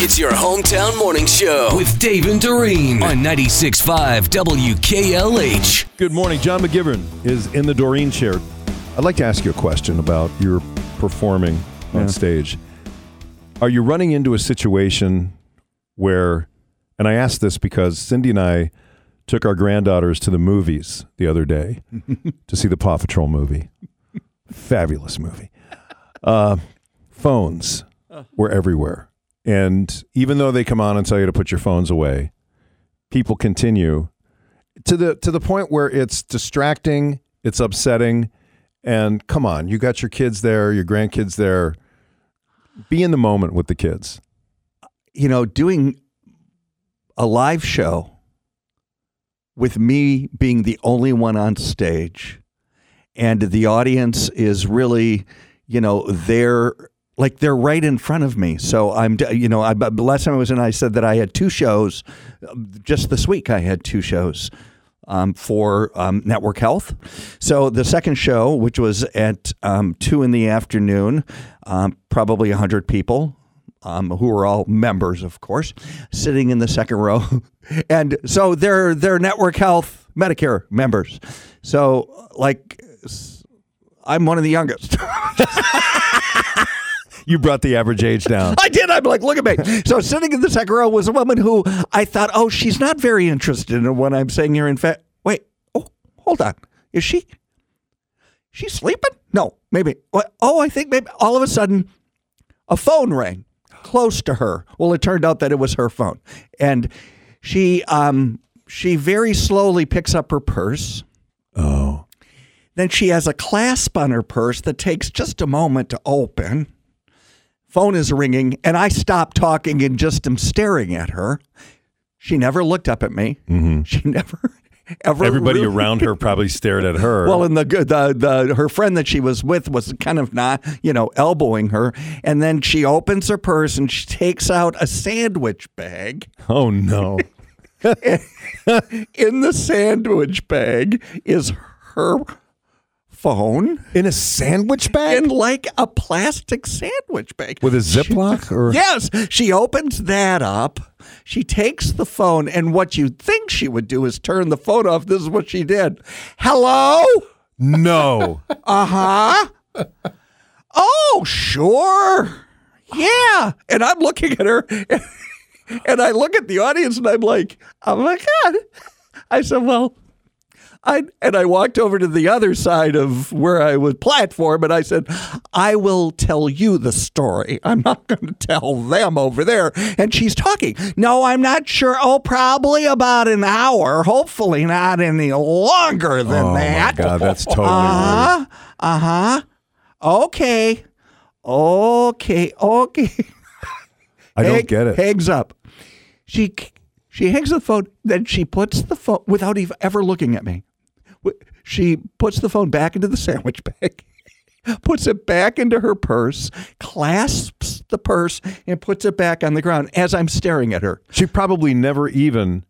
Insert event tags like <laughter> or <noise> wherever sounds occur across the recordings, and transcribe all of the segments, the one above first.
It's your hometown morning show with Dave and Doreen on 96.5 WKLH. Good morning. John McGivern is in the Doreen chair. I'd like to ask you a question about your performing on stage. Are you running into a situation where, and I ask this because Cindy and I took our granddaughters to the movies the other day <laughs> to see the Paw Patrol movie. Fabulous movie. Uh, phones were everywhere. And even though they come on and tell you to put your phones away, people continue to the to the point where it's distracting, it's upsetting, and come on, you got your kids there, your grandkids there. Be in the moment with the kids. you know, doing a live show with me being the only one on stage and the audience is really, you know, they're like they're right in front of me. So I'm, you know, I, last time I was in, I said that I had two shows. Just this week, I had two shows um, for um, Network Health. So the second show, which was at um, two in the afternoon, um, probably hundred people. Um, who are all members, of course, sitting in the second row, <laughs> and so they're they're Network Health Medicare members. So, like, I'm one of the youngest. <laughs> <laughs> You brought the average age down. I did. I'm like, look at me. So sitting in the second row was a woman who I thought, oh, she's not very interested in what I'm saying here. In fact, wait, oh, hold on. Is she? She's sleeping? No, maybe. Oh, I think maybe. All of a sudden, a phone rang close to her. Well, it turned out that it was her phone, and she um she very slowly picks up her purse. Oh. Then she has a clasp on her purse that takes just a moment to open. Phone is ringing, and I stop talking and just am staring at her. She never looked up at me. Mm-hmm. She never <laughs> ever. Everybody really- around her probably stared at her. Well, and the, the the her friend that she was with was kind of not, you know, elbowing her, and then she opens her purse and she takes out a sandwich bag. oh no. <laughs> In the sandwich bag is her phone. In a sandwich bag? in like a plastic sandwich bag. With a Ziploc or Yes, she opens that up. She takes the phone, and what you'd think she would do is turn the phone off. This is what she did. Hello? No. <laughs> Uh huh. oh, sure. Yeah. And I'm looking at her, <laughs> and I look at the audience, and I'm like, oh my God. I said, well, I, and I walked over to the other side of where I was platform and I said, I will tell you the story. I'm not going to tell them over there. And she's talking. No, I'm not sure. Oh, probably about an hour. Hopefully not any longer than oh my that. god, that's totally Uh rude. huh. Uh huh. Okay. Okay. Okay. I don't Hang- get it. Hangs up. She she hangs the phone. Then she puts the phone without even ever looking at me. She puts the phone back into the sandwich bag, <laughs> puts it back into her purse, clasps the purse, and puts it back on the ground as I'm staring at her. She probably never even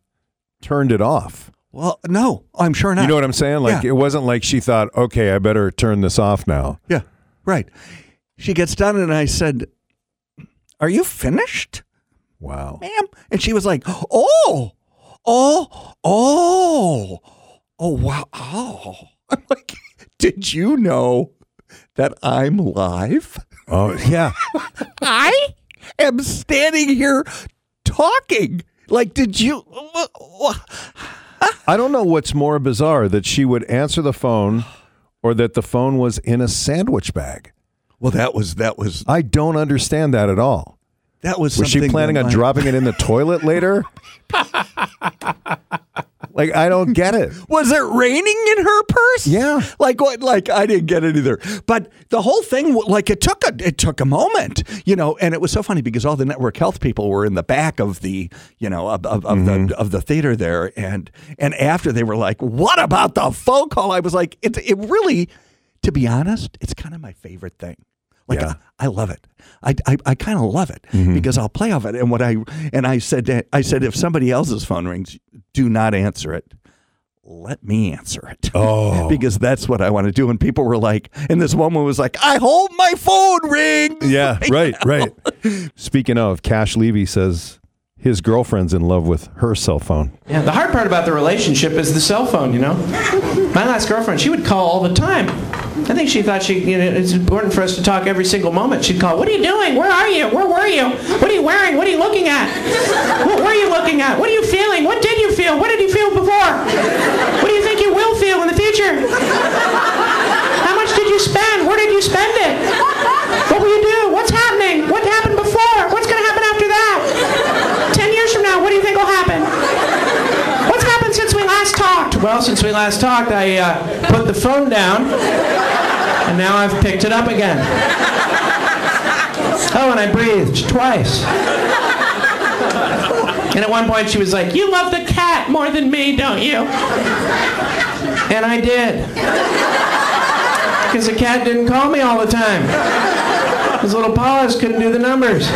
turned it off. Well, no, I'm sure not. You know what I'm saying? Like Yeah. it wasn't like she thought, "Okay, I better turn this off now." Yeah, right. She gets done, and I said, "Are you finished?" Wow. ma'am. And she was like, oh, oh, oh, oh, wow. Oh. <laughs> I'm like, did you know that I'm live? Oh, yeah. <laughs> I am standing here talking. Like, did you? I don't know what's more bizarre that she would answer the phone or that the phone was in a sandwich bag. Well, that was that was I don't understand that at all. that was. Was she something planning that on my- dropping it in the toilet later? <laughs> like I don't get it. <laughs> Was it raining in her purse? Yeah. Like what? Like I didn't get it either. But the whole thing, like it took a it took a moment, you know. And it was so funny because all the network health people were in the back of the, you know, of, of, of the mm-hmm. of the theater there, and and after they were like, "What about the phone call?" I was like, "It it really, to be honest, it's kind of my favorite thing." Like Yeah. I, I love it. I I, I kind of love it mm-hmm. because I'll play off it. And what I and I said that I said if somebody else's phone rings, do not answer it. let me answer it. <laughs> Oh. because that's what I want to do. And people were like, and this woman was like, I hold my phone rings. Yeah, right, right. <laughs> Speaking of, Cash Levy says his girlfriend's in love with her cell phone. Yeah, the hard part about the relationship is the cell phone, you know? My last girlfriend, she would call all the time. I think she thought she, you know, it's important for us to talk every single moment. She'd call, What are you doing? Where are you? Where were you? What are you wearing? What are you looking at? What were you looking at? What are you feeling? What did you feel? What did you feel before? What do you think you will feel in the future? How much did you spend? Where did you spend it? What will you do? What's happening? What happened before? What's going to happen after that? Ten years from now, what do you think will happen? What's happened since we last talked? Since we last talked, I uh, put the phone down, and now I've picked it up again. Oh, and I breathed twice. And at one point, she was like, You love the cat more than me, don't you? And I did. Because the cat didn't call me all the time. His little paws couldn't do the numbers.